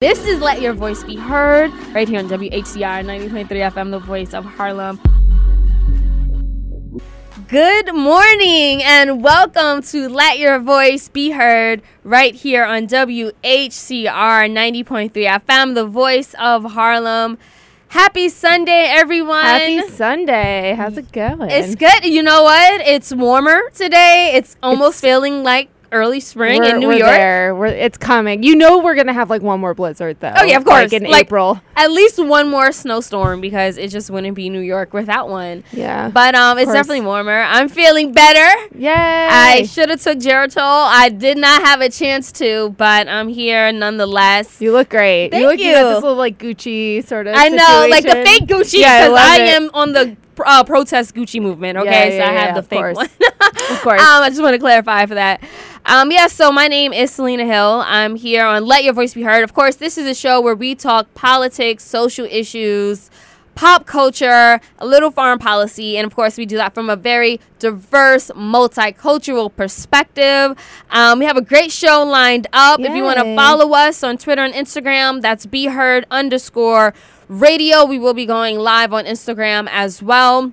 This is Let Your Voice Be Heard right here on WHCR 90.3 FM, the voice of Harlem. Good morning and welcome to Let Your Voice Be Heard right here on WHCR 90.3 FM, the voice of Harlem. Happy Sunday, everyone. Happy Sunday. How's it going? It's good. You know what? It's warmer today. It's almost It's- feeling like early spring we're, in New we're York. There. We're, it's coming. You know we're gonna have like one more blizzard though. Oh, yeah, of course. Like in Like- April. At least one more snowstorm because it just wouldn't be New York without one. Yeah. But um, it's definitely warmer. I'm feeling better. Yay. I should have took Geritol. I did not have a chance to, but I'm here nonetheless. you look great. Thank you look you you. this little like Gucci sort of. I know, like the fake Gucci, Yeah, I because I, am on the uh, protest Gucci movement. Okay, Yeah, so yeah, I have the fake course. one. Of course. Um, I just want to clarify for that. Um, yeah, so my name is Selena Hill. I'm here on Let Your Voice Be Heard. Of course, this is a show where we talk politics, social issues, pop culture, a little foreign policy, and of course, we do that from a very diverse, multicultural perspective. Um, we have a great show lined up. If you want to follow us on Twitter and Instagram, that's Be Heard underscore radio. We will be going live on Instagram as well.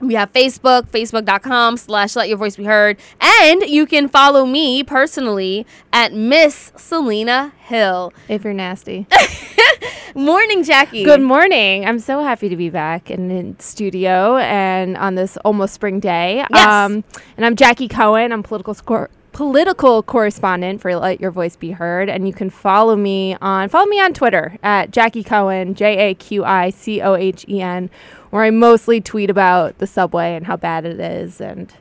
We have Facebook, facebook.com slash let your voice be heard. And you can follow me personally at Miss Selena Hill. if you're nasty. Morning, Jaqi. Good morning. I'm so happy to be back in, in studio and on this almost spring day. Um, Yes. and I'm Jaqi Cohen. I'm political scor- political correspondent for Let Your Voice Be Heard, and you can follow me on follow me on Twitter at Jaqi Cohen J A Q I C O H E N, where I mostly tweet about the subway and how bad it is and.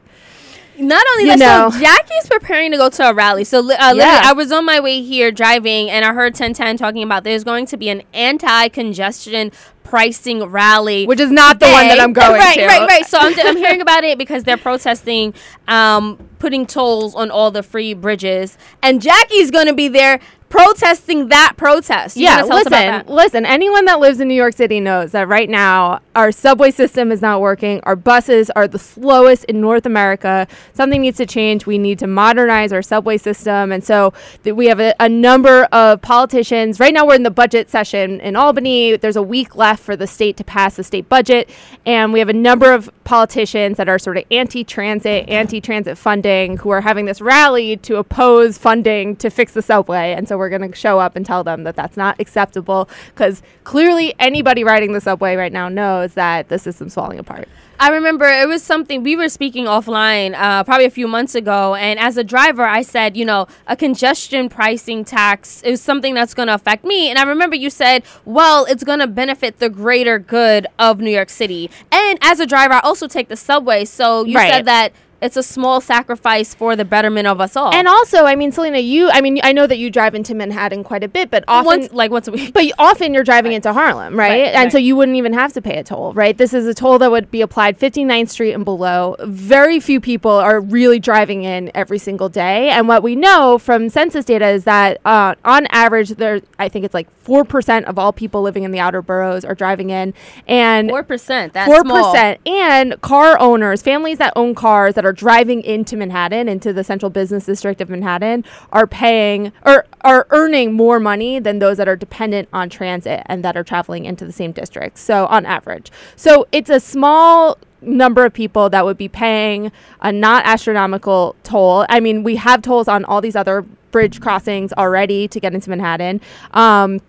Not only You that, so. Jaqi's preparing to go to a rally. So uh, literally, Yeah. I was on my way here driving, and I heard 1010 talking about there's going to be an anti-congestion pricing rally. Which is not the one that. I'm going right, to. Right, right, right. So I'm, I'm hearing about it because they're protesting um, putting tolls on all the free bridges, and Jaqi's going to be there protesting that protest. You yeah, wanna us about listen, listen. Anyone that lives in New York City knows that right now our subway system is not working. Our buses are the slowest in North America. Something needs to change. We need to modernize our subway system, and so th- we have a, a number of politicians. Right now, we're in the budget session in Albany. There's a week left for the state to pass the state budget, and we have a number of politicians that are sort of anti-transit, anti-transit funding, who are having this rally to oppose funding to fix the subway. And so we're going to show up and tell them that that's not acceptable because clearly anybody riding the subway right now knows that the system's falling apart. I remember it was something we were speaking offline uh, probably a few months ago. And as a driver, I said, you know, a congestion pricing tax is something that's going to affect me. And I remember you said, well, it's going to benefit the greater good of New York City. And as a driver, I also take the subway. So you Right. said that it's a small sacrifice for the betterment of us all. And also, I mean, Selena, you, I mean, I know that you drive into Manhattan quite a bit, but often. once, like once a week. But often you're driving into Harlem, right? Right, and right. so you wouldn't even have to pay a toll, right? This is a toll that would be applied 59th Street and below. Very few people are really driving in every single day. And what we know from census data is that uh, on average, there, I think it's like 4% of all people living in the outer boroughs are driving in. And 4%. That's Four small. percent, and car owners, families that own cars that are driving into Manhattan, into the central business district of Manhattan, are paying or are earning more money than those that are dependent on transit and that are traveling into the same district. So on average, so it's a small number of people that would be paying a not astronomical toll. I mean, we have tolls on all these other bridge crossings already to get into Manhattan. Um,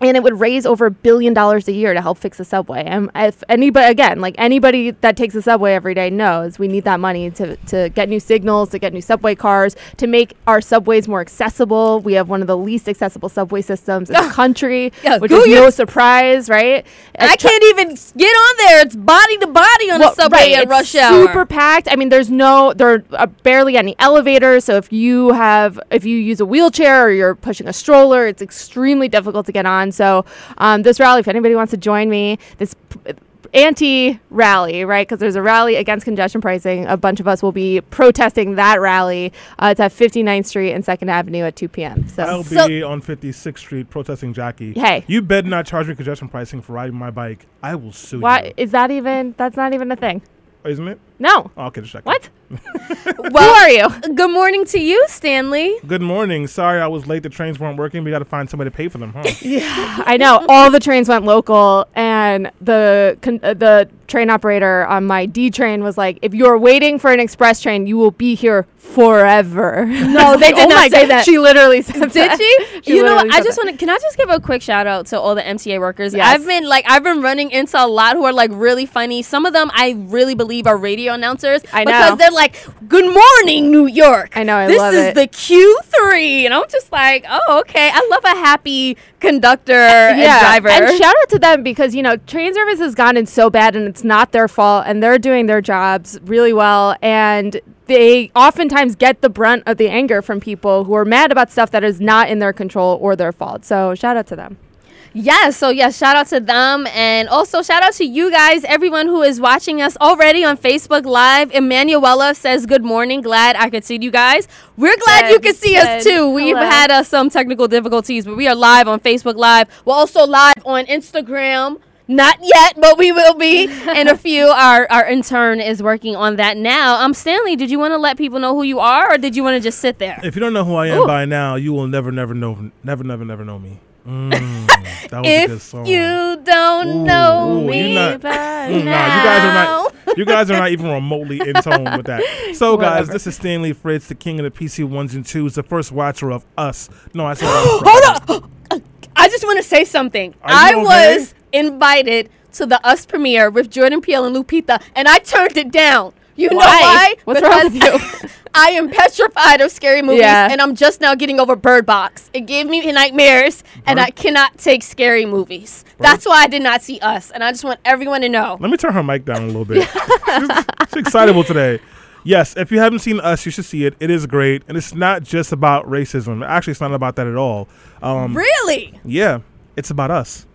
and it would raise over a billion dollars a year to help fix the subway. And if anybody, again, like anybody that takes the subway every day knows, we need that money to, to get new signals, to get new subway cars, to make our subways more accessible. We have one of the least accessible subway systems in the country, Yeah, which is no surprise, right? I tra- can't even get on there. It's body to body on well, the subway right, at rush hour. Super packed. I mean, there's no, there are uh, barely any elevators. So if you have, if you use a wheelchair or you're pushing a stroller, it's extremely difficult to get on. So um, this rally, if anybody wants to join me, this. p- Anti rally, right? Because there's a rally against congestion pricing. A bunch of us will be protesting that rally. Uh, it's at 59th Street and 2nd Avenue at 2 p.m. So, I'll So- be on 56th Street protesting Jaqi. Hey. You better not charge me congestion pricing for riding my bike. I will sue why you. is that even? That's not even a thing. Isn't it? No. Oh, okay, just check. What? Well, Who are you? good morning to you, Stanley. Good morning. Sorry I was late. The trains weren't working. We got to find somebody to pay for them, huh? Yeah, I know all the trains went local, and the con- uh, the train operator on my D train was like, "If you're waiting for an express train, you will be here forever." No, they did oh not say God. that. She literally said Did that. she? She you know, I just want to. Can I just give a quick shout out to all the MTA workers? Yes. I've been like, I've been running into a lot who are like really funny. Some of them I really believe are radio announcers. I know. because they're like, "Good morning, New York." I know, I this love it. This is the Q three, and I'm just like, oh, okay. I love a happy conductor and driver. And shout out to them because, you know, train service has gotten so bad and it's not their fault and they're doing their jobs really well. And they oftentimes get the brunt of the anger from people who are mad about stuff that is not in their control or their fault. So shout out to them. Yes, so yes, shout out to them and also shout out to you guys, everyone who is watching us already on Facebook Live. Emanuela says, Good morning, glad I could see you guys. We're glad Good, you can see us too. We've Hello. had uh, some technical difficulties, but we are live on Facebook Live. We're also live on Instagram. Not yet, but we will be in a few. Our our intern is working on that now. Um, Stanley, did you want to let people know who you are, or did you want to just sit there? if you don't know who I am Ooh. by now, you will never, never know, never, never, never know me. Mm, that was a good If song. you don't Ooh, know ooh, me, you're not- by Mm, nah, you guys are not. You guys are not even remotely in tone with that. So, guys, this is Stanley Fritz, the king of the PC ones and twos, the first watcher of us. No, I said. Hold up. I just want to say something. Are you I okay? was invited to the Us premiere with Jordan Peele and Lupita, and I turned it down. You know Why? why? What's wrong with you? I am petrified of scary movies, Yeah. and I'm just now getting over Bird Box. It gave me nightmares, and I cannot take scary movies. That's why I did not see Us, and I just want everyone to know. Let me turn her mic down a little bit. she's, she's excitable today. Yes, if you haven't seen us, you should see it. It is great, and it's not just about racism. Actually, it's not about that at all. Um, Really? yeah, it's about us,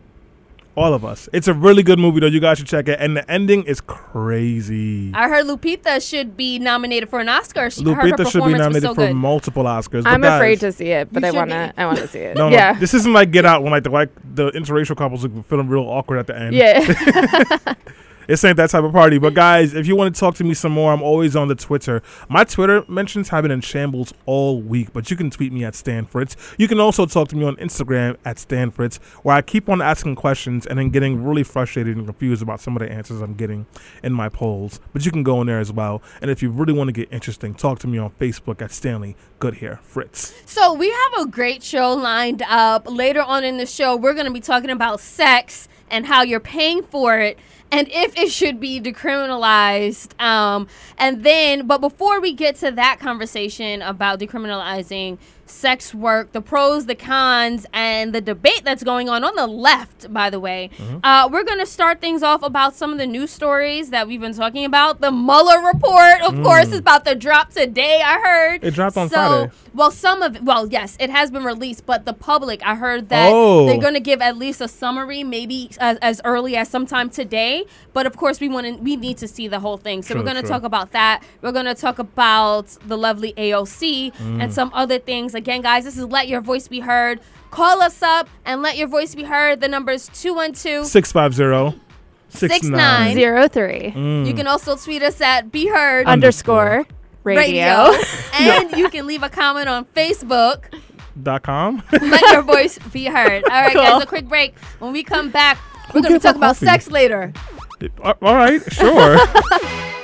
all of us. It's a really good movie, though. You guys should check it, and the ending is crazy. I heard Lupita should be nominated for an Oscar. She, I heard her Lupita should be performance nominated so for good. multiple Oscars. I'm guys- afraid to see it, but I want to. I want to see it. No, no, yeah. this isn't like Get Out when like the like the interracial couples are feeling real awkward at the end. yeah. This ain't that type of party. But guys, if you want to talk to me some more, I'm always on the Twitter. My Twitter mentions have been in shambles all week, but you can tweet me at Stanfritz. You can also talk to me on Instagram at Stanfritz, where I keep on asking questions and then getting really frustrated and confused about some of the answers I'm getting in my polls. But you can go in there as well. And if you really want to get interesting, talk to me on Facebook at Stanley Goodhair Fritz. So we have a great show lined up. Later on in the show, we're going to be talking about sex and how you're paying for it and if it should be decriminalized. Um, and then, but before we get to that conversation about decriminalizing sex work, the pros, the cons, and the debate that's going on on the left, by the way, uh, we're going to start things off about some of the news stories that we've been talking about. The Mueller report, of course, is about to drop today, I heard. It dropped on so, Friday. Well, some of it, well, yes, it has been released, but the public, I heard that Oh. they're going to give at least a summary, maybe as, as early as sometime today. But of course, we want to, we need to see the whole thing. So True, we're going to talk about that. We're going to talk about the lovely AOC Mm. and some other things. Again, guys, this is Let Your Voice Be Heard. Call us up and let your voice be heard. The number is 212. 650 Six nine. Mm. You can also tweet us at Be Heard underscore radio. and you can leave a comment on Facebook. Dot com. Let your voice be heard. All right, guys, a quick break. When we come back, we're going to be gave her talking about sex later. All right, sure.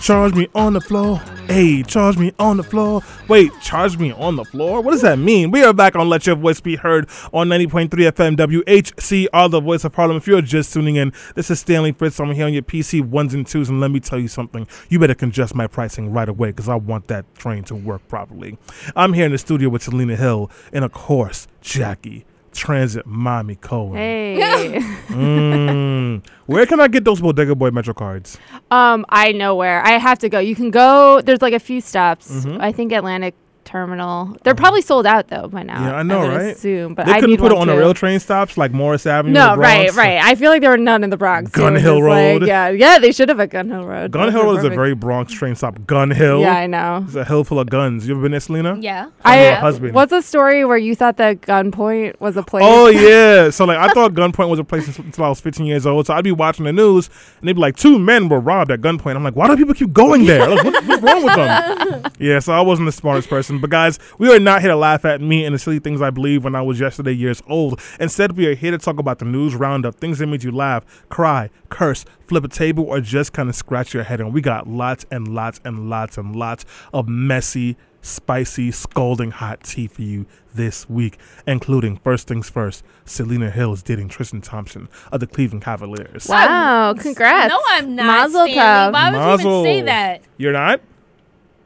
charge me on the floor. Hey, charge me on the floor. Wait, charge me on the floor? What does that mean? We are back on Let Your Voice Be Heard on 90.3 FM WHCR, the voice of Harlem. If you're just tuning in, this is Stanley Fritz. I'm here on your PC ones and twos, and let me tell you something. You better congest my pricing right away because I want that train to work properly. I'm here in the studio with Selena Hill and, of course, Jaqi. Transit Mommy Cohen. Hey. Mm. Where can I get those Bodega Boy Metro cards? um, I know where. I have to go. You can go. There's like a few stops. Mhm. I think Atlantic terminal. They're uh-huh. probably sold out though by now. Yeah, I know, would right? Assume, but they I couldn't put it one on the too. real train stops like Morris Avenue. No, Bronx. right, right. I feel like there were none in the Bronx. Gun It was Hill just like- Road. yeah, yeah, they should have at Gun Hill Road. Gun That Hill would've is a very Bronx train stop. Gun Hill. Yeah, I know. It's a hill full of guns. You ever been there, Selena? Yeah. I your husband. what's a story where you thought that gunpoint was a place? Oh yeah. So like I thought gunpoint was a place until I was 15 years old. So I'd be watching the news and they'd be like, two men were robbed at gunpoint. I'm like, why do people keep going there? Like, what, what's wrong with them? yeah. So I wasn't the smartest person. But guys, we are not here to laugh at me and the silly things I believe when I was yesterday years old. Instead, we are here to talk about the news roundup, things that made you laugh, cry, curse, flip a table, or just kind of scratch your head. And we got lots and lots and lots and lots of messy spicy, scalding hot tea for you this week, including first things first, Selena Hill is dating Tristan Thompson of the Cleveland Cavaliers. Wow, congrats. No, I'm not. Mazel Stanley. tov. Why would you even say that? You're not?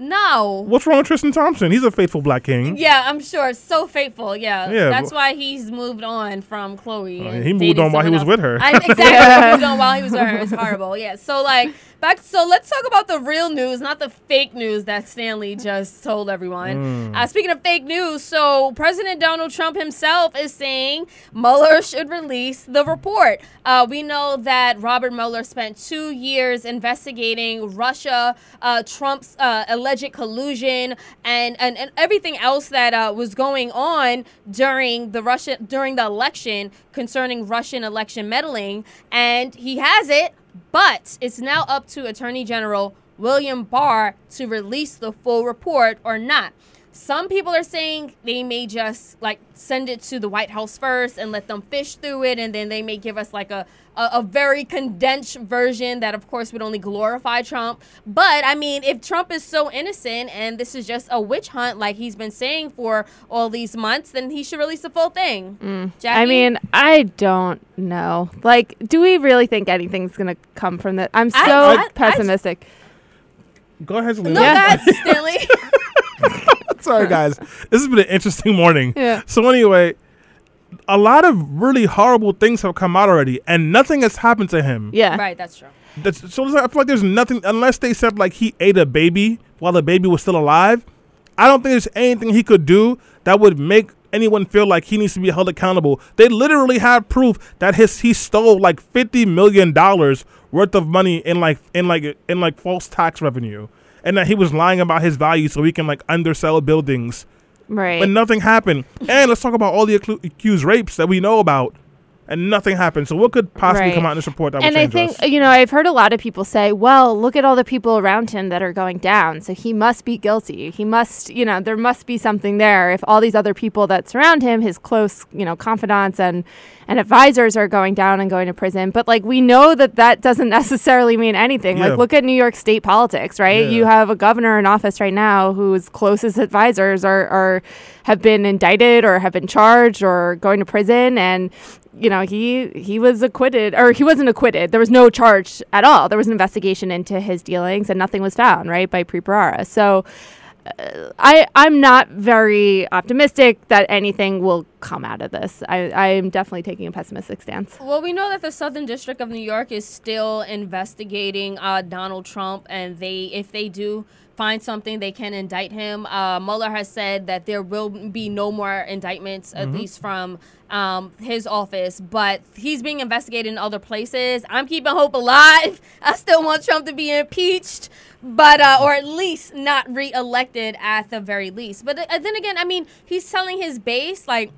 No. What's wrong with Tristan Thompson? He's a faithful black king. Yeah, I'm sure. So faithful. Yeah. Yeah, That's why he's moved on from Khloe. Uh, he moved on while he someone was with her. I, exactly. he moved on while he was with her. It's horrible. Yeah. So like back. So let's talk about the real news, not the fake news that Stanley just told everyone. Mm. Uh, speaking of fake news, so President Donald Trump himself is saying Mueller should release the report. Uh, we know that Robert Mueller spent two years investigating Russia, uh, Trump's uh, alleged collusion, and, and, and everything else that uh, was going on during the Russia during the election concerning Russian election meddling, and he has it. But it's now up to Attorney General William Barr to release the full report or not. Some people are saying they may just like send it to the White House first and let them fish through it, and then they may give us like a, a, a very condensed version that, of course, would only glorify Trump. But I mean, if Trump is so innocent and this is just a witch hunt, like he's been saying for all these months, then he should release the full thing. Mm. Jaqi? I mean, I don't know. Like, do we really think anything's gonna come from that? I'm so I- I- I- pessimistic. Go ahead, Selena. no, Yeah. that's Stanley. Sorry, guys. This has been an interesting morning. Yeah. So anyway, a lot of really horrible things have come out already, and nothing has happened to him. yeah. right, that's true. That's, so I feel like there's nothing unless they said like he ate a baby while the baby was still alive. I don't think there's anything he could do that would make anyone feel like he needs to be held accountable. They literally have proof that his he stole like fifty million dollars worth of money in like in like in like false tax revenue, and that he was lying about his value so he can like undersell buildings. Right. But nothing happened. And let's talk about all the accused rapes that we know about, and nothing happened. So what could possibly Right. come out in this report that would and I think us? you know I've heard a lot of people say, "Well, look at all the people around him that are going down, so he must be guilty. He must, you know, there must be something there if all these other people that surround him, his close, you know, confidants and and advisors are going down and going to prison." But like we know that that doesn't necessarily mean anything. Yeah. Like look at New York State politics, right? Yeah. You have a governor in office right now whose closest advisors are are have been indicted or have been charged or going to prison and you know he he was acquitted or he wasn't acquitted. There was no charge at all. There was an investigation into his dealings and nothing was found right by Preet Bharara so uh, I I'm not very optimistic that anything will come out of this. I I am definitely taking a pessimistic stance. Well, we know that the Southern District of New York is still investigating uh, Donald Trump, and they, if they do find something, they can indict him. Uh, Mueller has said that there will be no more indictments, at least from um, his office, but he's being investigated in other places. I'm keeping hope alive. I still want Trump to be impeached, but uh, or at least not reelected at the very least. But uh, then again, I mean, he's telling his base like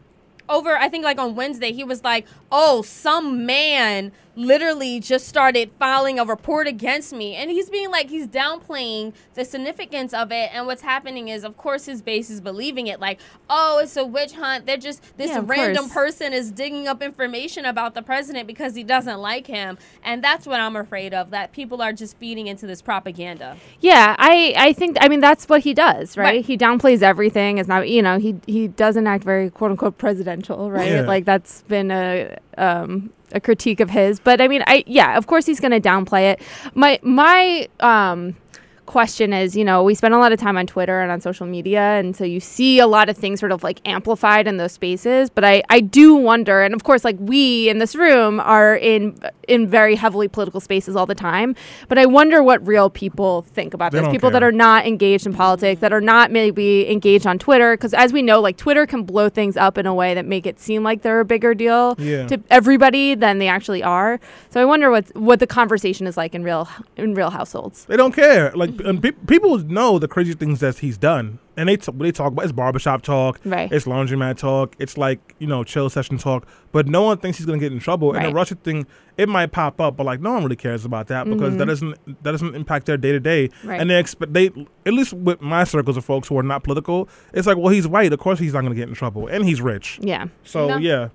over I think like on Wednesday he was like, "Oh, some man literally just started filing a report against me." And he's being like he's downplaying the significance of it and what's happening is of course his base is believing it like, "Oh, it's a witch hunt. They're just this Yeah, random course. person is digging up information about the president because he doesn't like him." And that's what I'm afraid of that people are just feeding into this propaganda. Yeah, I, I think I mean that's what he does, right? Right. He downplays everything. It's not you know he he doesn't act very quote unquote presidential, right? Yeah. Like that's been a um a critique of his. But I mean, I yeah, of course he's going to downplay it. My my um question is, you know, we spend a lot of time on Twitter and on social media, and so you see a lot of things sort of like amplified in those spaces. But I, I do wonder, and of course, like we in this room are in in very heavily political spaces all the time. But I wonder what real people think about They this. People that are not engaged in politics, that are not maybe engaged on Twitter, because as we know, like Twitter can blow things up in a way that make it seem like they're a bigger deal Yeah. to everybody than they actually are. So I wonder what what the conversation is like in real in real households. They don't care. Like and pe- people know the crazy things that he's done, and they t- they talk about it's barbershop talk, Right. It's laundromat talk. It's like you know chill session talk. But no one thinks he's gonna get in trouble. And the Russia thing, it might pop up, but like no one really cares about that because that doesn't that doesn't impact their day to day. Mm-hmm. And they expect they at least with my circles of folks who are not political, it's like well he's white, of course he's not gonna get in trouble, and he's rich. Yeah. So No. yeah,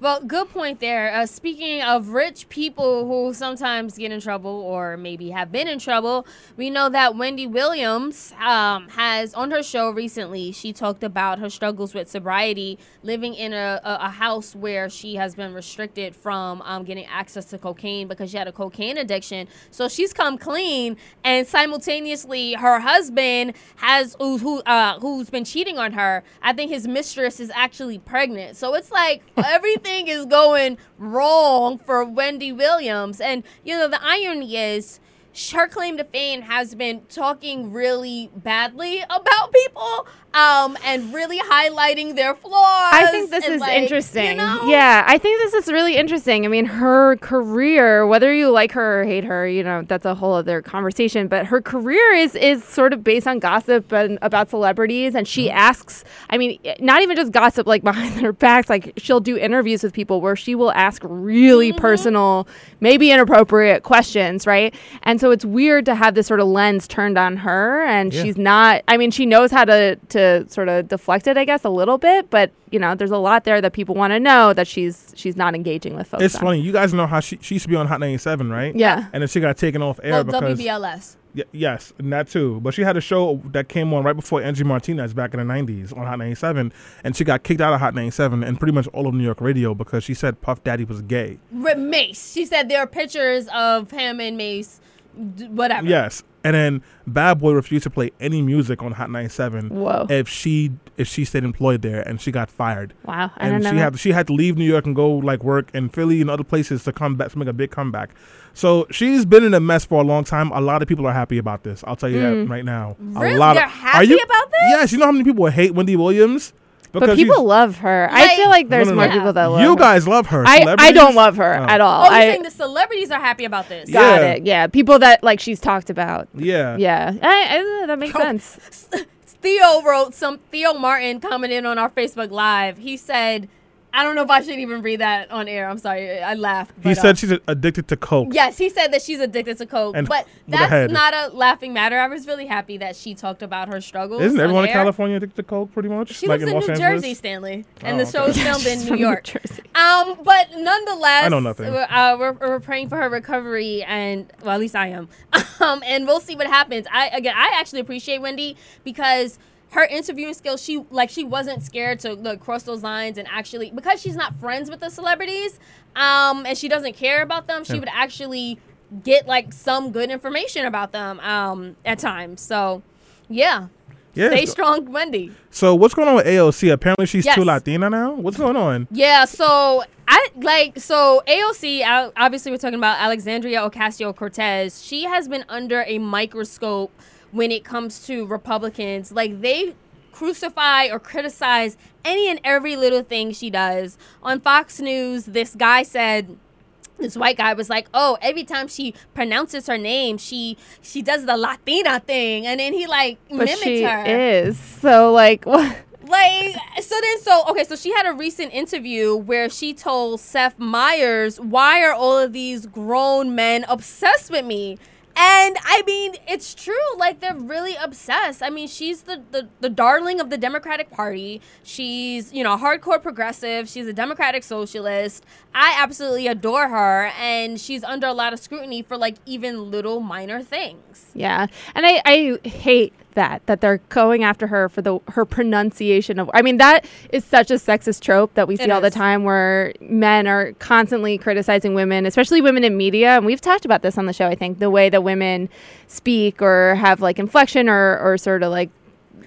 Well, good point there. Uh, speaking of rich people who sometimes get in trouble or maybe have been in trouble, we know that Wendy Williams um, has on her show recently. She talked about her struggles with sobriety, living in a, a, a house where she has been restricted from um, getting access to cocaine because she had a cocaine addiction. So she's come clean, and simultaneously, her husband has who, who uh, who's been cheating on her. I think his mistress is actually pregnant. So it's like everything is going wrong for Wendy Williams. And you know the irony is. Her claim to fame has been talking really badly about people, um, and really highlighting their flaws. I think this and, is like, you interesting. know? Yeah, I think this is really interesting. I mean, her career, whether you like her or hate her, you know, that's a whole other conversation. But her career is is sort of based on gossip and about celebrities, and she asks. I mean, not even just gossip like behind their backs. Like she'll do interviews with people where she will ask really Mm-hmm. personal, maybe inappropriate questions, right? And so it's weird to have this sort of lens turned on her, and Yeah. she's not. I mean, she knows how to to sort of deflect it, I guess, a little bit, but you know, there's a lot there that people want to know that she's she's not engaging with folks. it's on. funny. You guys know how she, she used to be on Hot 97, right? Yeah. And then she got taken off air Well, because WBLS. Y- yes, and that too. But she had a show that came on right before Angie Martinez back in the 90s on Hot 97, and she got kicked out of Hot 97 and pretty much all of New York radio because she said Puff Daddy was gay. With Mase. She said there are pictures of him and Mase, d- whatever. Yes. And then Bad Boy refused to play any music on Hot 97 Whoa. if she if she stayed employed there and she got fired. Wow. I and she know. had she had to leave New York and go like work in Philly and other places to come back to make a big comeback. So she's been in a mess for a long time. A lot of people are happy about this. I'll tell you that mm. right now. Really? A lot They're of, happy are you, about this? Yes. You know how many people hate Wendy Williams? But people love her. I feel like there's No, no, more no. people that love her. you her. guys love her. I, I don't love her Oh. at all. Oh, you're I saying the celebrities are happy about this? got Yeah. it. Yeah, people that like she's talked about. Yeah. Yeah, I, I, uh, that makes Oh. sense. Theo wrote some. Theo Martin commented on our Facebook Live. He said, "I don't know if I should even read that on air. I'm sorry. I laughed." He but, uh, said she's addicted to coke. Yes, he said that she's addicted to coke, And but with a head. that's not a laughing matter. I was really happy that she talked about her struggles. Isn't on everyone in. California addicted to coke pretty much? She like lives in Los New Angeles? Jersey, Stanley, and Oh, the okay. show is filmed in New New York. Jersey. Um, but nonetheless, I know nothing. We're, uh, we're, we're praying for her recovery, and well, at least I am. Um, and we'll see what happens. I again, I actually appreciate Wendy because her interviewing skills. She like she wasn't scared to like, cross those lines and actually because she's not friends with the celebrities, um, and she doesn't care about them. She Yeah. would actually get like some good information about them, um, at times. So, yeah, Yeah. stay strong, Wendy. So what's going on with AOC? Apparently she's Yes. too Latina now. What's going on? Yeah, so I like so AOC. Obviously, we're talking about Alexandria Ocasio Cortez. She has been under a microscope when it comes to Republicans. Like they crucify or criticize any and every little thing she does. On Fox News, this guy said this white guy was like, "Oh, every time she pronounces her name, she she does the Latina thing," and then he like But mimicked she her is so like what? like so then so okay so she had a recent interview where she told seth meyers why are all of these grown men obsessed with me and i mean it's true like they're really obsessed. I mean she's the, the the darling of the democratic party. She's you know hardcore progressive. She's a democratic socialist. I absolutely adore her and she's under a lot of scrutiny for like even little minor things. Yeah, and I, I hate that that they're going after her for the her pronunciation of I mean that is such a sexist trope that we see It all the time where men are constantly criticizing women, especially women in media, and we've talked about this on the show I think the way that women speak or have like inflection or or sort of like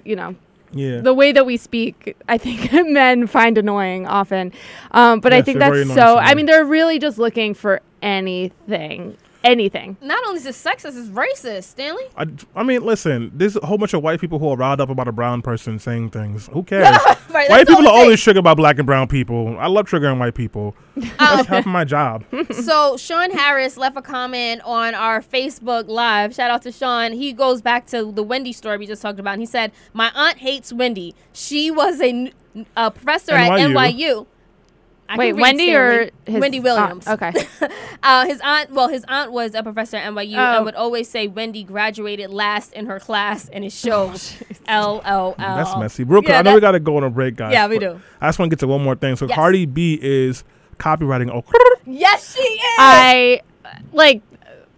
you know Yeah. the way that we speak, I think men find annoying often. Um, but I think that's so. to I mean, they're really just looking for anything, anything. Not only is it sexist, it's racist, Stanley. I, I mean, listen, there's a whole bunch of white people who are riled up about a brown person saying things. Who cares? Right, white people are we always triggered by black and brown people. I love triggering white people. That's half of my job. So Sean Harris left a comment on our Facebook Live. Shout out to Sean. He goes back to the Wendy story we just talked about. And he said, "My aunt hates Wendy. She was a professor at NYU. NYU." I Wait, read, Wendy or Stanley. his Wendy Williams? aunt? okay. uh, his aunt, well, his aunt was a professor at NYU Oh. and would always say Wendy graduated last in her class, and it shows. L L L. That's messy. Real quick, Yeah, I know we got to go on a break, guys. Yeah, we do. I just want to get to one more thing. So Yes. Cardi B is copyrighting. Oh, Yes, she is. I like.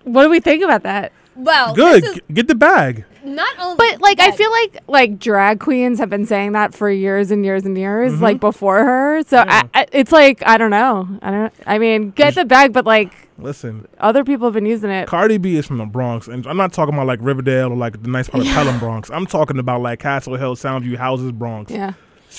What do we think about that? well, good. this is G- Get the bag. Not only, But like, I feel like like drag queens have been saying that for years and years and years, Mm-hmm. like before her. So Yeah. I, I, it's like I don't know. I don't. I mean, get the bag, but like Listen, other people have been using it. Cardi B is from the Bronx, and I'm not talking about like Riverdale or like the nice part of Pelham Bronx. I'm talking about like Castle Hill, Soundview, Houses, Bronx. Yeah.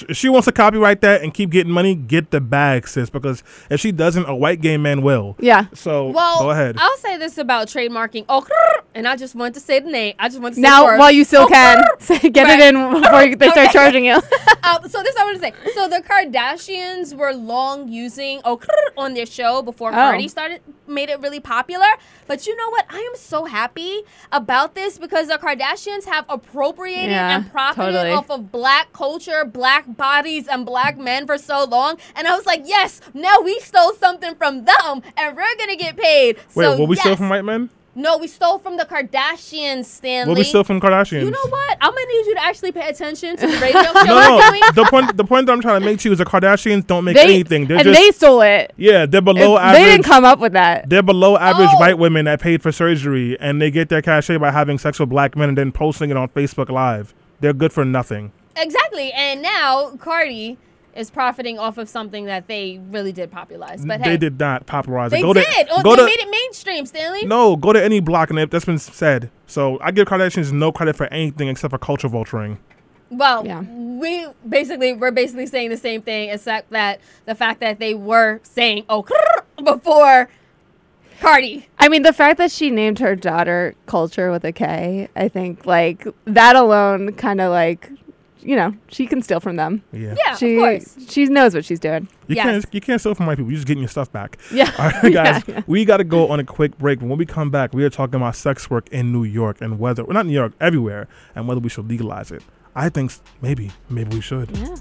If she wants to copyright that and keep getting money, get the bag, sis. Because if she doesn't, a white gay man will. Yeah. So Well, go ahead. I'll say this about trademarking. Oh, and I just want to say the name. I just want to say Now, the word. while you still Oh, can, say, get Right. it in before you, they start Okay. charging you. um, so this I want to say. So the Kardashians were long using oh on their show before Oh. Cardi started made it really popular. But you know what? I am so happy about this because the Kardashians have appropriated Yeah, and profited totally. off of black culture, black bodies, and black men for so long. And I was like, yes, now we stole something from them, and we're gonna get paid. Wait, so will we yes. steal from white men? No, we stole from the Kardashians, Stanley. Will we stole from Kardashians? You know what? I'm gonna need you to actually pay attention to the radio show No, no. the point, the point that I'm trying to make to you is the Kardashians don't make They anything. They're and just they stole it. yeah, they're below average. they didn't come up with that. They're below average Oh. white women that paid for surgery, and they get their cachet by having sex with black men and then posting it on Facebook Live. They're good for nothing. Exactly. And now Cardi is profiting off of something that they really did popularize. But they hey, did not popularize they it. Go did. To, oh, go they to, made it mainstream, Stanley. no, go to any block, and it- that's been said. So I give Kardashians no credit for anything except for culture vulturing. Well, Yeah. we basically we're basically saying the same thing, except that the fact that they were saying oh before Cardi. I mean, the fact that she named her daughter Culture with a K, I think like that alone kind of like, you know, she can steal from them. Yeah. Yeah, she of course. she knows what she's doing. You Yes. can't you can't steal from white people. You're just getting your stuff back. Yeah. All right, guys, Yeah, yeah. we got to go on a quick break. When we come back, we are talking about sex work in New York and whether, well, not New York, everywhere, and whether we should legalize it. I think maybe, maybe we should. Yeah.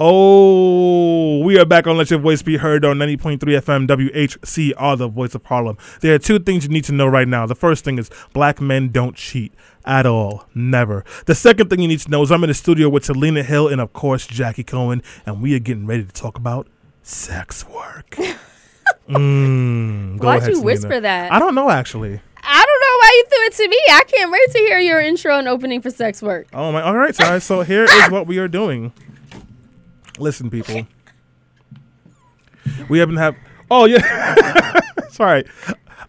Oh, we are back on Let Your Voice Be Heard on 90.3 FM WHCR, the voice of Harlem. There are two things you need to know right now. The first thing is black men don't cheat at all. Never. The second thing you need to know is I'm in the studio with Selena Hill and, of course, Jaqi Cohen, and we are getting ready to talk about sex work. mm, go Why'd ahead, you Selena. whisper that? I don't know, actually. I don't know why you threw it to me. I can't wait to hear your intro and opening for sex work. Oh my! All right, guys. So here is what we are doing. Listen, people. We haven't have. Oh yeah. Sorry,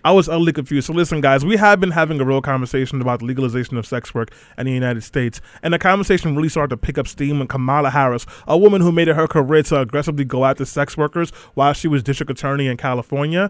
I was utterly confused. So listen, guys. We have been having a real conversation about the legalization of sex work in the United States, and the conversation really started to pick up steam when Kamala Harris, a woman who made it her career to aggressively go after sex workers while she was district attorney in California,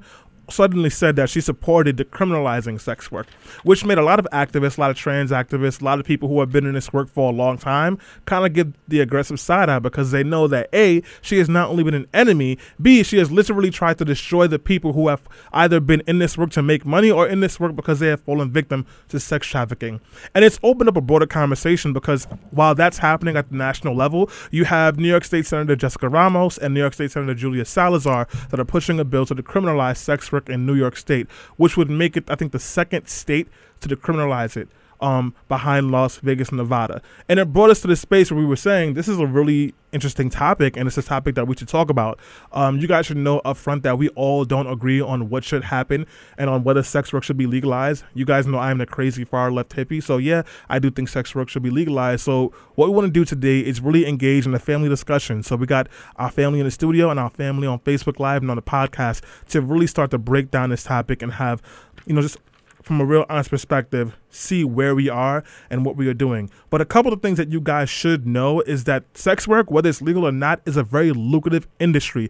suddenly said that she supported decriminalizing sex work, which made a lot of activists, a lot of trans activists, a lot of people who have been in this work for a long time kind of give the aggressive side eye because they know that A, she has not only been an enemy, B, she has literally tried to destroy the people who have either been in this work to make money or in this work because they have fallen victim to sex trafficking. And it's opened up a broader conversation because while that's happening at the national level, you have New York State Senator Jessica Ramos and New York State Senator Julia Salazar that are pushing a bill to decriminalize sex in New York State, which would make it, I think, the second state to decriminalize it. Um, behind Las Vegas, Nevada. And it brought us to the space where we were saying this is a really interesting topic, and it's a topic that we should talk about. Um, you guys should know up front that we all don't agree on what should happen and on whether sex work should be legalized. You guys know I'm the crazy far left hippie, so yeah, I do think sex work should be legalized. So what we want to do today is really engage in a family discussion. So we got our family in the studio and our family on Facebook Live and on the podcast to really start to break down this topic and have, you know, just from a real honest perspective, see where we are and what we are doing. But a couple of things that you guys should know is that sex work, whether it's legal or not, is a very lucrative industry.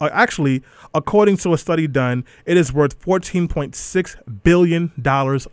Uh, actually, according to a study done, it is worth $14.6 billion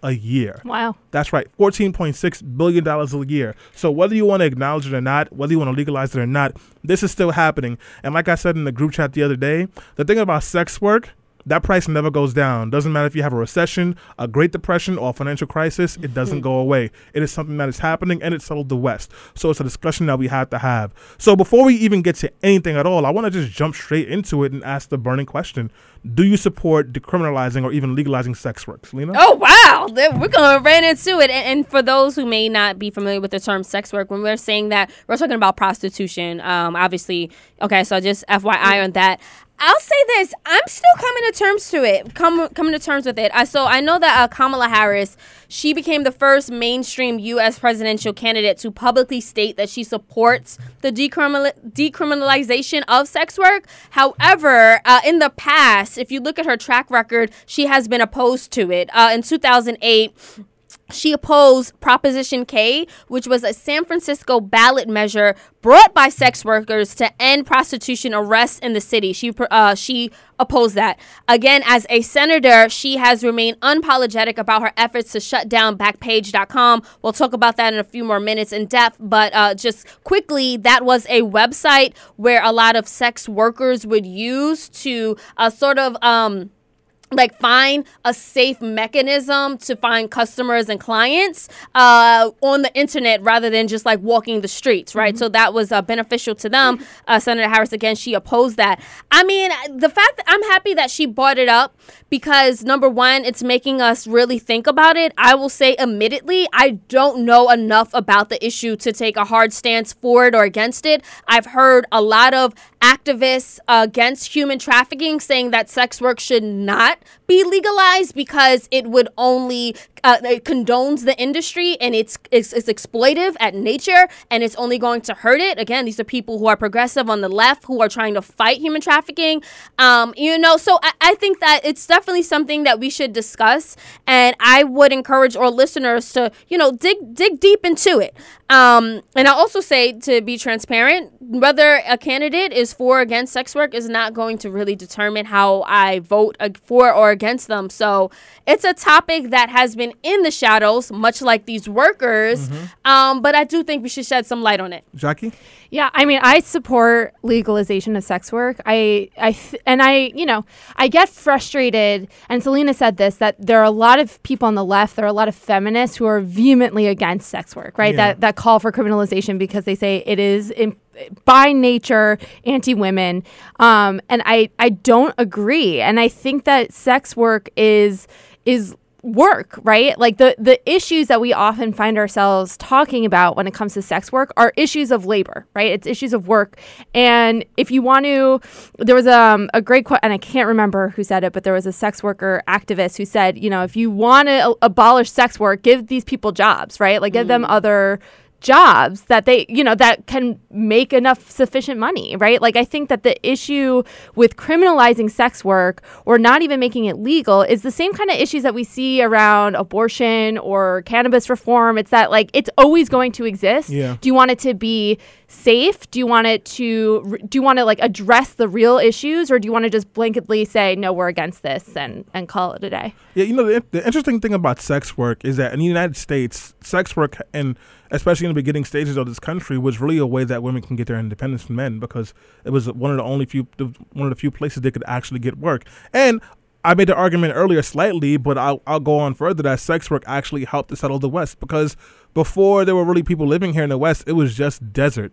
a year. Wow. That's right, $14.6 billion a year. So, whether you want to acknowledge it or not, whether you want to legalize it or not, this is still happening. And, like I said in the group chat the other day, the thing about sex work, that price never goes down. Doesn't matter if you have a recession, a Great Depression, or a financial crisis, it doesn't go away. It is something that is happening and it's settled the West. So it's a discussion that we have to have. So before we even get to anything at all, I want to just jump straight into it and ask the burning question Do you support decriminalizing or even legalizing sex work? Selena? Oh wow, we're going to right into it. And, and for those who may not be familiar with the term sex work, when we're saying that, we're talking about prostitution. Um, obviously, okay. So just FYI on that. I'll say this: I'm still coming to terms to it. Come coming to terms with it. I so I know that uh, Kamala Harris, she became the first mainstream U.S. presidential candidate to publicly state that she supports the decriminal- decriminalization of sex work. However, uh, in the past, if you look at her track record, she has been opposed to it. Uh, in 2008 she opposed Proposition K, which was a San Francisco ballot measure brought by sex workers to end prostitution arrests in the city. She uh, she opposed that. Again, as a senator, she has remained unapologetic about her efforts to shut down Backpage.com. We'll talk about that in a few more minutes in depth, but uh, just quickly, that was a website where a lot of sex workers would use to uh, sort of. Um, like find a safe mechanism to find customers and clients uh, on the internet rather than just like walking the streets right? So that was uh, beneficial to them. Uh, senator harris again she opposed that. I mean the fact that i'm happy that she brought it up because number one it's making us really think about it. I will say admittedly i don't know enough about the issue to take a hard stance for it or against it. I've heard a lot of activists against human trafficking saying that sex work should not be legalized because it would only uh, it condones the industry and it's, it's it's exploitive at nature and it's only going to hurt it. Again, these are people who are progressive on the left who are trying to fight human trafficking. Um, you know, so I, I think that it's definitely something that we should discuss, and I would encourage our listeners to you know dig dig deep into it. Um, and I also say to be transparent, whether a candidate is for or against sex work is not going to really determine how I vote for or against them. So it's a topic that has been in the shadows, much like these workers. Um, but I do think we should shed some light on it. Jaqi? Yeah, I mean, I support legalization of sex work. I, I, th- and I, you know, I get frustrated. And Selena said this that there are a lot of people on the left, there are a lot of feminists who are vehemently against sex work, right? Yeah. That that call for criminalization because they say it is in, by nature anti-women. Um, and I, I don't agree. And I think that sex work is is work, right? Like the the issues that we often find ourselves talking about when it comes to sex work are issues of labor, right? It's issues of work. And if you want to there was um, a great quote and I can't remember who said it, but there was a sex worker activist who said, you know, if you want to abolish sex work, give these people jobs, right? Like give them other jobs that they you know that can make enough sufficient money right? Like i think that the issue with criminalizing sex work or not even making it legal is the same kind of issues that we see around abortion or cannabis reform. It's that like it's always going to exist. Yeah. do you want it to be safe do you want it to do you want to like address the real issues or do you want to just blanketly say no we're against this and and call it a day Yeah, you know, the, the interesting thing about sex work is that in the United States, sex work, and especially in the beginning stages of this country, was really a way that women can get their independence from men because it was one of the only few, one of the few places they could actually get work. And I made the argument earlier slightly, but I'll, I'll go on further that sex work actually helped to settle the West because before there were really people living here in the West, it was just desert.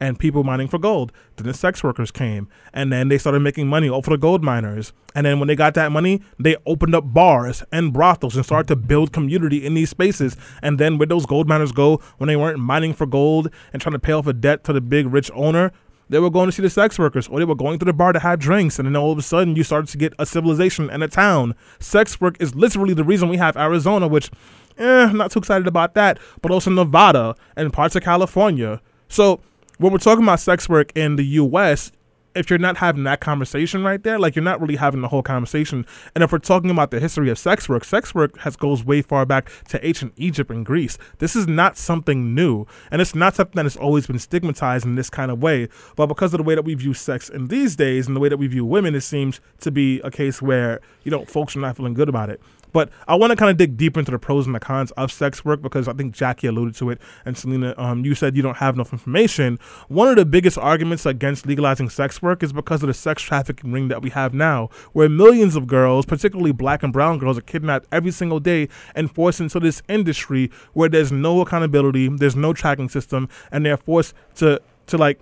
And people mining for gold. Then the sex workers came, and then they started making money off of the gold miners. And then when they got that money, they opened up bars and brothels and started to build community in these spaces. And then where those gold miners go when they weren't mining for gold and trying to pay off a debt to the big rich owner, they were going to see the sex workers or they were going to the bar to have drinks and then all of a sudden you started to get a civilization and a town sex work is literally the reason we have arizona which eh, i'm not too excited about that but also nevada and parts of california so when we're talking about sex work in the us if you're not having that conversation right there, like you're not really having the whole conversation. And if we're talking about the history of sex work, sex work has goes way far back to ancient Egypt and Greece. This is not something new, and it's not something that has always been stigmatized in this kind of way. But because of the way that we view sex in these days and the way that we view women, it seems to be a case where you know folks are not feeling good about it. But I want to kind of dig deeper into the pros and the cons of sex work because I think Jaqi alluded to it, and Selena, um, you said you don't have enough information. One of the biggest arguments against legalizing sex work is because of the sex trafficking ring that we have now, where millions of girls, particularly black and brown girls, are kidnapped every single day and forced into this industry where there's no accountability, there's no tracking system, and they're forced to to like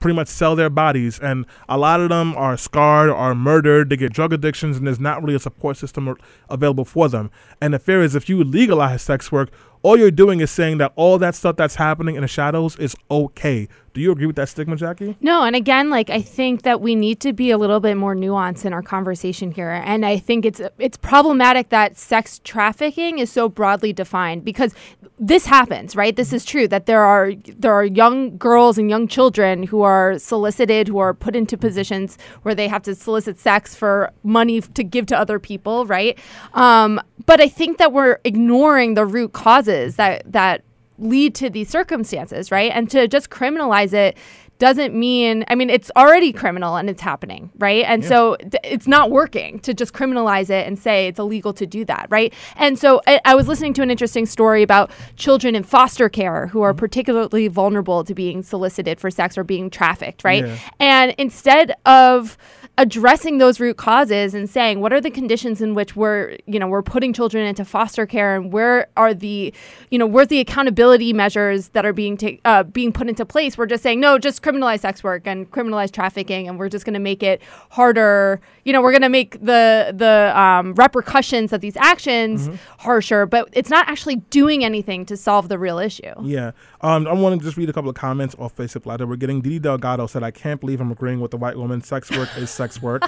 pretty much sell their bodies and a lot of them are scarred are murdered. They get drug addictions and there's not really a support system available for them. And the fear is if you legalize sex work all you're doing is saying that all that stuff that's happening in the shadows is okay. Do you agree with that stigma jaqi? No, and again, like I think that we need to be a little bit more nuanced in our conversation here, and I think it's it's problematic that sex trafficking is so broadly defined because this happens, right? This is true that there are there are young girls and young children who are solicited, who are put into positions where they have to solicit sex for money to give to other people, right? Um, but I think that we're ignoring the root causes that that lead to these circumstances, right? And to just criminalize it doesn't mean I mean it's already criminal and it's happening, right? And so th- it's not working to just criminalize it and say it's illegal to do that, right? And so I, I was listening to an interesting story about children in foster care who are mm-hmm. particularly vulnerable to being solicited for sex or being trafficked, right? Yeah. And instead of addressing those root causes and saying what are the conditions in which we're you know we're putting children into foster care and where are the you know where's the accountability measures that are being ta- uh, being put into place we're just saying no just criminalize sex work and criminalize trafficking and we're just going to make it harder you know we're going to make the the um, repercussions of these actions harsher but it's not actually doing anything to solve the real issue Yeah. Um, I want to just read a couple of comments off Facebook Live that we're getting. Didi Delgado said, I can't believe I'm agreeing with the white woman. Sex work is sex work.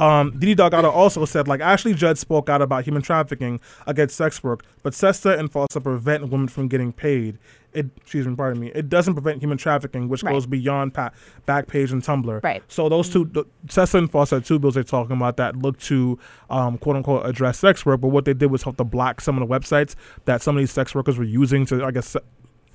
um, Didi Delgado also said, like, Ashley Judd spoke out about human trafficking against sex work, but SESTA and FOSTA prevent women from getting paid. It, excuse me, pardon me. It doesn't prevent human trafficking, which Right. goes beyond pa- Backpage and Tumblr. Right. So those two, the, SESTA and FOSTA two bills they're talking about that look to, um, quote unquote, address sex work. But what they did was help to block some of the websites that some of these sex workers were using to, I guess,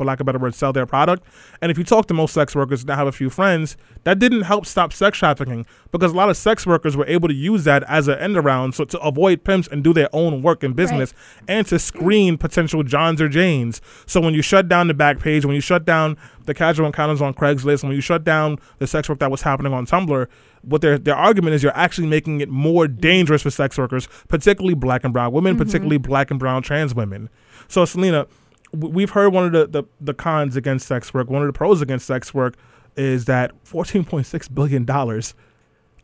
for lack of a better word, sell their product. And if you talk to most sex workers, and I have a few friends, that didn't help stop sex trafficking because a lot of sex workers were able to use that as an end around so to avoid pimps and do their own work and business and to screen potential Johns or Janes. So when you shut down the Backpage, when you shut down the casual encounters on Craigslist, when you shut down the sex work that was happening on Tumblr, what their their argument is you're actually making it more dangerous for sex workers, particularly black and brown women, mm-hmm. particularly black and brown trans women. So Selena, we've heard one of the, the, the cons against sex work. One of the pros against sex work is that $14.6 billion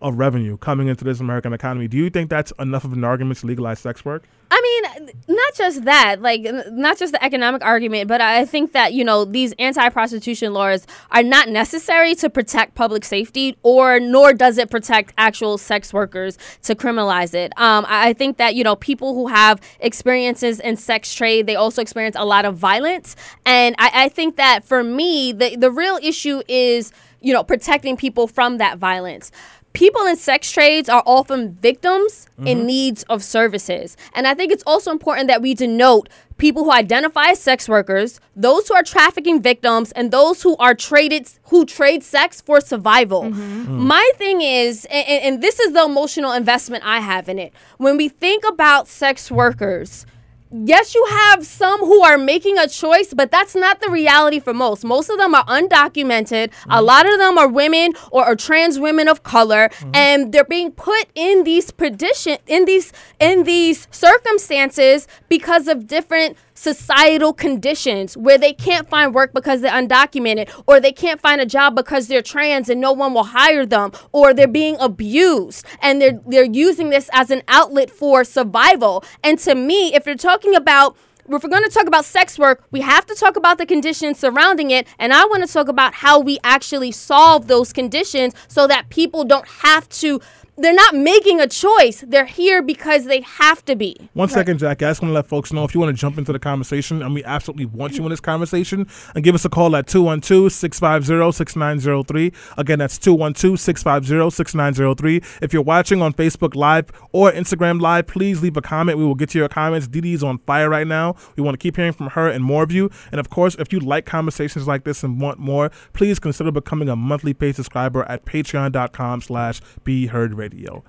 of revenue coming into this American economy. Do you think that's enough of an argument to legalize sex work? I mean, just that, like, not just the economic argument, but I think that, you know, these anti prostitution laws are not necessary to protect public safety, or nor does it protect actual sex workers to criminalize it. Um, I I think that, you know, people who have experiences in sex trade, they also experience a lot of violence. And I, I think that for me, the, the real issue is, you know, protecting people from that violence people in sex trades are often victims in mm-hmm. needs of services. And I think it's also important that we denote people who identify as sex workers, those who are trafficking victims, and those who are traded who trade sex for survival. Mm-hmm. Mm. My thing is, and, and this is the emotional investment I have in it. When we think about sex workers, yes, you have some who are making a choice, but that's not the reality for most. Most of them are undocumented. A mm-hmm. lot of them are women or are trans women of color, mm-hmm. and they're being put in these predition in these in these circumstances because of different societal conditions where they can't find work because they're undocumented or they can't find a job because they're trans and no one will hire them or they're being abused and they're they're using this as an outlet for survival and to me if you're talking about if we're going to talk about sex work, we have to talk about the conditions surrounding it. And I want to talk about how we actually solve those conditions so that people don't have to, they're not making a choice. They're here because they have to be. One second, Jaqi. I just want to let folks know if you want to jump into the conversation, and we absolutely want you in this conversation, and give us a call at 212 650 6903. Again, that's 212 650 6903. If you're watching on Facebook Live or Instagram Live, please leave a comment. We will get to your comments. Didi's on fire right now. We want to keep hearing from her and more of you. And of course, if you like conversations like this and want more, please consider becoming a monthly paid subscriber at patreon.com slash be heard radio.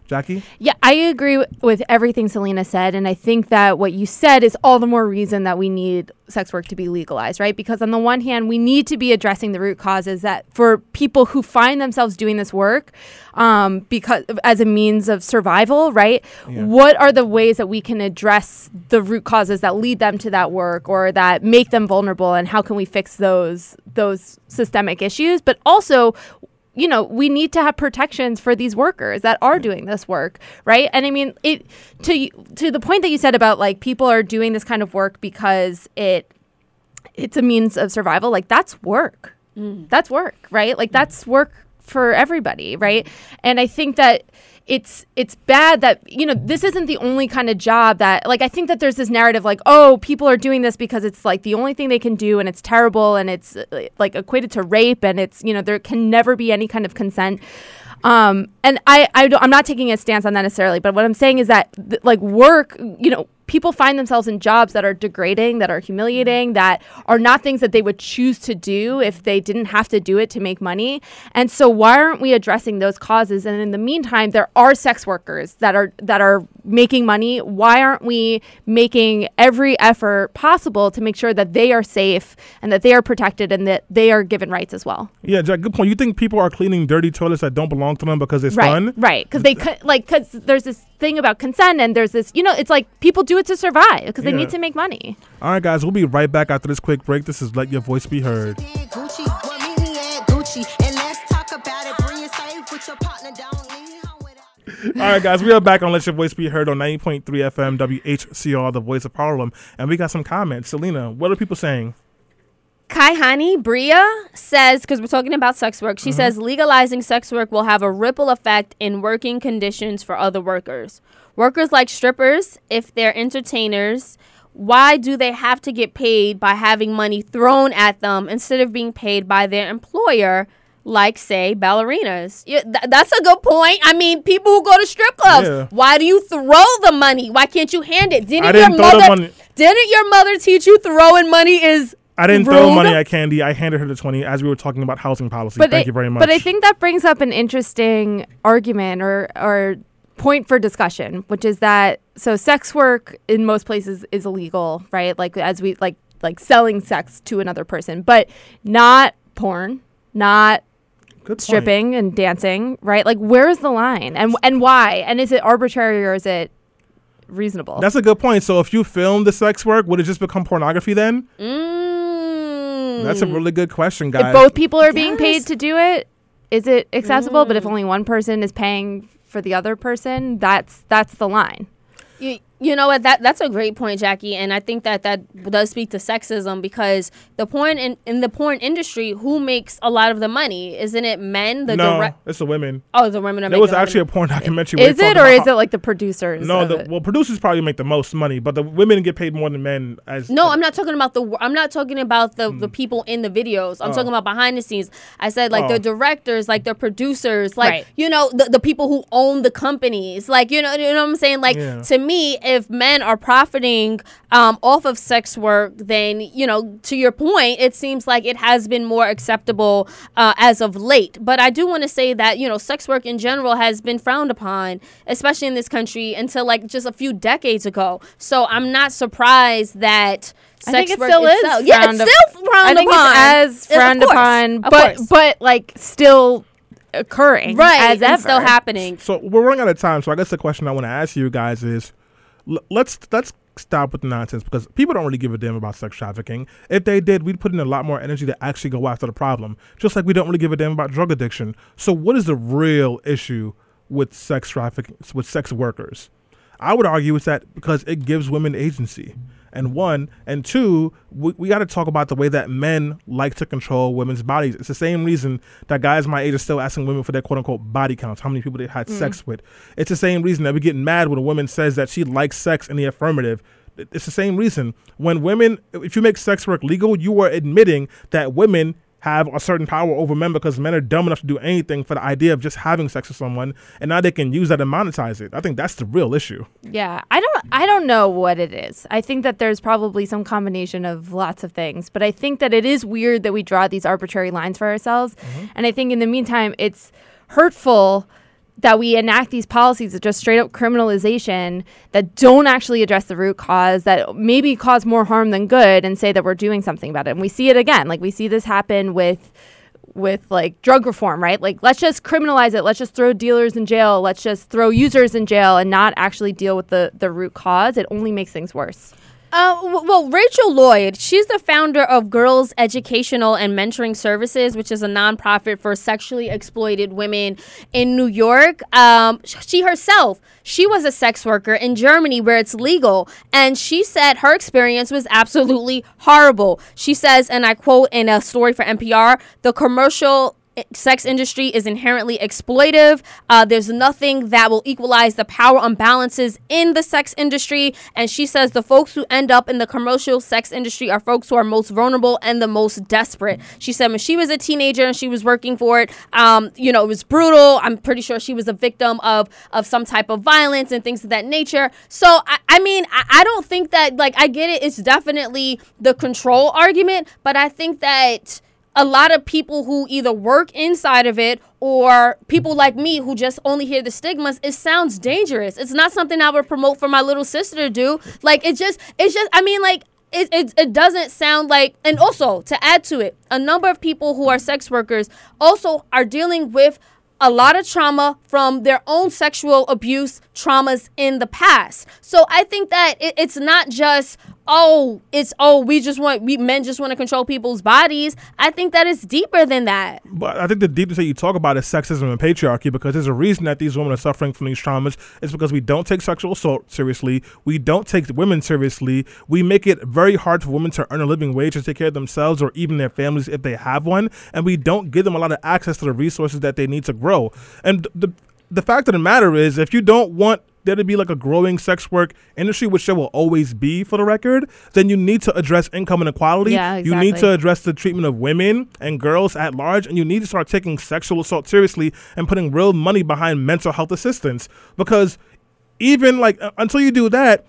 Jaqi? Yeah, I agree with everything Selena said. And I think that what you said is all the more reason that we need sex work to be legalized, right? Because on the one hand, we need to be addressing the root causes that for people who find themselves doing this work um, because as a means of survival, right? Yeah. What are the ways that we can address the root causes that lead them to that work or that make them vulnerable and how can we fix those those systemic issues? But also you know, we need to have protections for these workers that are doing this work, right? And I mean, it to to the point that you said about like people are doing this kind of work because it it's a means of survival. Like that's work. Mm. That's work, right? Like that's work for everybody, right? And I think that it's it's bad that you know this isn't the only kind of job that like I think that there's this narrative like oh people are doing this because it's like the only thing they can do and it's terrible and it's like equated to rape and it's you know there can never be any kind of consent. Um and I I I'm not taking a stance on that necessarily but what I'm saying is that th- like work you know people find themselves in jobs that are degrading, that are humiliating, that are not things that they would choose to do if they didn't have to do it to make money. And so why aren't we addressing those causes? And in the meantime, there are sex workers that are that are making money. Why aren't we making every effort possible to make sure that they are safe and that they are protected and that they are given rights as well? Yeah, Jack, good point. You think people are cleaning dirty toilets that don't belong to them because it's right, fun? right? Because they co- like because there's this thing about consent and there's this you know it's like people do it to survive because they need to make money. All right, guys, we'll be right back after this quick break. This is Let Your Voice Be Heard. Gucci, well, meet me at Gucci, and let's talk about it. Bring it safe with your partner. Don't leave home without. All right, guys, we are back on Let Your Voice Be Heard on 90.3 FM WHCR, the voice of Harlem. And we got some comments. Selena, what are people saying? Kai Hani Bria says, because we're talking about sex work, she says legalizing sex work will have a ripple effect in working conditions for other workers. Workers like strippers, if they're entertainers, why do they have to get paid by having money thrown at them instead of being paid by their employer? Like, say, ballerinas. Yeah, th- that's a good point. I mean, people who go to strip clubs, Yeah. why do you throw the money? Why can't you hand it? Didn't, didn't your mother? Didn't your mother teach you throwing money is I didn't throw money at Candy. I handed her the 20 as we were talking about housing policy. But Thank I- you very much. But I think that brings up an interesting argument or or point for discussion, which is that so sex work in most places is illegal, right? Like as we like like selling sex to another person, but not porn, not stripping and dancing, right? Like where is the line and and why? And is it arbitrary or is it reasonable? That's a good point. So if you film the sex work, would it just become pornography then? Mm. That's a really good question, guys. if both people are being paid to do it, is it acceptable? But if Mm. only one person is paying for the other person, that's that's the line. You, you know what? That that's a great point, Jaqi, and I think that that does speak to sexism because the porn in, in the porn industry, who makes a lot of the money? Isn't it men? The no, direct it's the women. oh, the women are. There was making a lot of actually a porn documentary. where Is they it or about is how- it like the producers? No, the, well, producers probably make the most money, but the women get paid more than men. As No, I'm not talking about the. I'm not talking about the, the hmm. people in the videos. I'm Oh. talking about behind the scenes. I said like Oh. the directors, like the producers, like Right. you know the, the people who own the companies. Like you know you know what I'm saying. Like Yeah. to me, if men are profiting um, off of sex work, then you know, to your point, it seems like it has been more acceptable uh, as of late. But I do want to say that you know, sex work in general has been frowned upon, especially in this country, until like just a few decades ago. So I'm not surprised that. I Sex think it work still is. itself, yeah, frowned it's up- still frowned I think upon. it's as Of frowned course, upon, but course. but like still occurring, right, As and ever. still happening. So we're running out of time. So I guess the question I want to ask you guys is, let's let's stop with the nonsense because people don't really give a damn about sex trafficking. If they did, we'd put in a lot more energy to actually go after the problem. Just like we don't really give a damn about drug addiction. So what is the real issue with sex trafficking with sex workers? I would argue it's that because it gives women agency. And one, and two, we, we got to talk about the way that men like to control women's bodies. It's the same reason that guys my age are still asking women for their quote unquote body counts, how many people they had mm. sex with. It's the same reason that we get mad when a woman says that she likes sex in the affirmative. It's the same reason. When women, if you make sex work legal, you are admitting that women have a certain power over men because men are dumb enough to do anything for the idea of just having sex with someone, and now they can use that and monetize it. I think that's the real issue. Yeah, I don't I don't know what it is. I think that there's probably some combination of lots of things, but I think that it is weird that we draw these arbitrary lines for ourselves. Mm-hmm. And I think in the meantime it's hurtful that we enact these policies of just straight up criminalization that don't actually address the root cause that maybe cause more harm than good and say that we're doing something about it. And we see it again. Like we see this happen with with like drug reform, right? Like let's just criminalize it. Let's just throw dealers in jail. Let's just throw users in jail and not actually deal with the the root cause. It only makes things worse. Uh, well, Rachel Lloyd, she's the founder of Girls Educational and Mentoring Services, which is a nonprofit for sexually exploited women in New York. Um, she herself, she was a sex worker in Germany where it's legal, and she said her experience was absolutely horrible. She says, and I quote in a story for NPR, the commercial sex industry is inherently exploitive. Uh, there's nothing that will equalize the power imbalances in the sex industry. And she says the folks who end up in the commercial sex industry are folks who are most vulnerable and the most desperate. She said when she was a teenager and she was working for it, um, you know, it was brutal. I'm pretty sure she was a victim of of some type of violence and things of that nature. So I, I mean, I, I don't think that like I get it. It's definitely the control argument, but I think that a lot of people who either work inside of it or people like me who just only hear the stigmas it sounds dangerous it's not something i would promote for my little sister to do like it just it's just i mean like it, it, it doesn't sound like and also to add to it a number of people who are sex workers also are dealing with a lot of trauma from their own sexual abuse traumas in the past. So I think that it, it's not just oh, it's oh we just want we men just want to control people's bodies. I think that it's deeper than that. But I think the deepest that you talk about is sexism and patriarchy because there's a reason that these women are suffering from these traumas. It's because we don't take sexual assault seriously. We don't take women seriously. We make it very hard for women to earn a living wage to take care of themselves or even their families if they have one. And we don't give them a lot of access to the resources that they need to grow. And the the fact of the matter is, if you don't want there to be like a growing sex work industry, which there will always be for the record, then you need to address income inequality. Yeah, exactly. You need to address the treatment of women and girls at large, and you need to start taking sexual assault seriously and putting real money behind mental health assistance. Because even like uh, until you do that,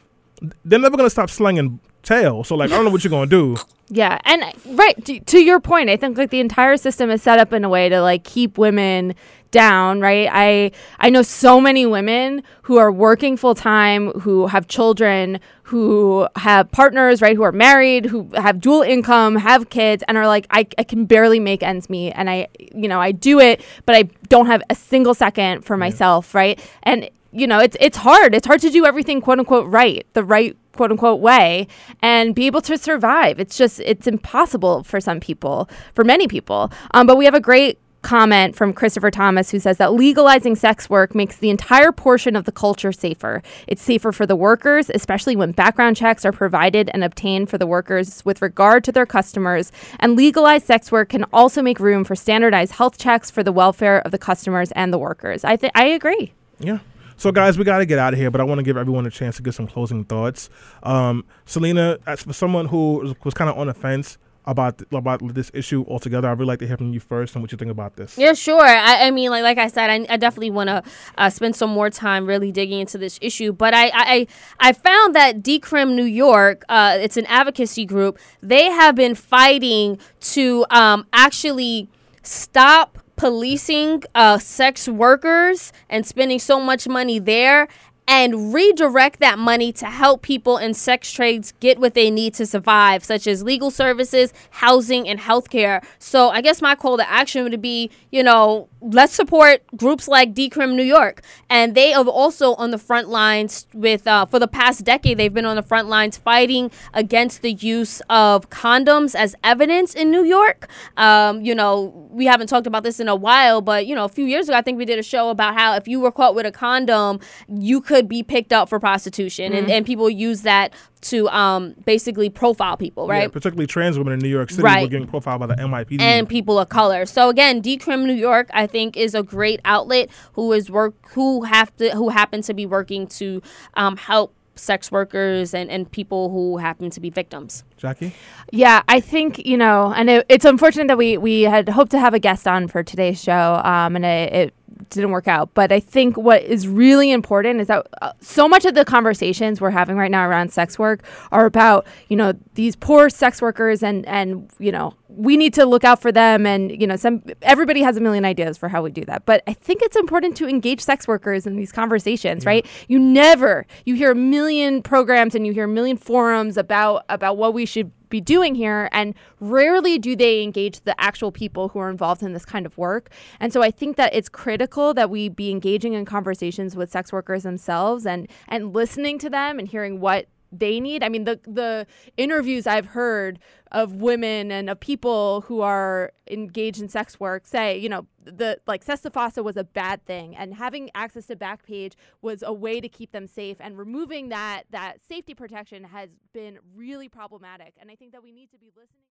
they're never gonna stop slinging tail. So like I don't know what you're gonna do. Yeah, and right to, to your point, I think like the entire system is set up in a way to like keep women down, right? I I know so many women who are working full time, who have children, who have partners, right, who are married, who have dual income, have kids, and are like, I, I can barely make ends meet, and I, you know, I do it, but I don't have a single second for myself, right? And you know, it's it's hard. It's hard to do everything quote unquote right, the right quote unquote way and be able to survive. It's just it's impossible for some people, for many people. Um, but we have a great comment from Christopher Thomas who says that legalizing sex work makes the entire portion of the culture safer. It's safer for the workers, especially when background checks are provided and obtained for the workers with regard to their customers. And legalized sex work can also make room for standardized health checks for the welfare of the customers and the workers. I I agree. Yeah. So, guys, we got to get out of here, but I want to give everyone a chance to get some closing thoughts. Um, Selena, as for someone who was kind of on the fence about about this issue altogether. I'd really like to hear from you first and what you think about this. Yeah, sure. I, I mean, like like I said, I, I definitely want to uh, spend some more time really digging into this issue. But I I, I found that Decrim New York, uh, it's an advocacy group. They have been fighting to um, actually stop policing uh, sex workers and spending so much money there and redirect that money to help people in sex trades get what they need to survive, such as legal services, housing, and healthcare. So I guess my call to action would be, you know, let's support groups like Decrim New York, and they are also on the front lines with uh, for the past decade. They've been on the front lines fighting against the use of condoms as evidence in New York. Um, you know, we haven't talked about this in a while, but you know, a few years ago, I think we did a show about how if you were caught with a condom, you could be picked up for prostitution, and, and people use that to um, basically profile people, Yeah, right? particularly trans women in New York City were getting profiled by the NYPD. and people of color. So again, Decrim New York, I think, is a great outlet who is work who have to who happen to be working to um, help sex workers and, and people who happen to be victims. Jaqi, Yeah, I think you know, and it, it's unfortunate that we we had hoped to have a guest on for today's show, um, and it, it didn't work out. But I think what is really important is that uh, so much of the conversations we're having right now around sex work are about you know these poor sex workers, and and you know we need to look out for them, and you know some everybody has a million ideas for how we do that. But I think it's important to engage sex workers in these conversations, right? You never you hear a million programs and you hear a million forums about about what we should be doing here and rarely do they engage the actual people who are involved in this kind of work. And so i think that it's critical that we be engaging in conversations with sex workers themselves and and listening to them and hearing what they need. I mean, the the interviews I've heard of women and of people who are engaged in sex work say, you know, the like SESTA-FOSTA was a bad thing, and having access to Backpage was a way to keep them safe, and removing that that safety protection has been really problematic. And I think that we need to be listening.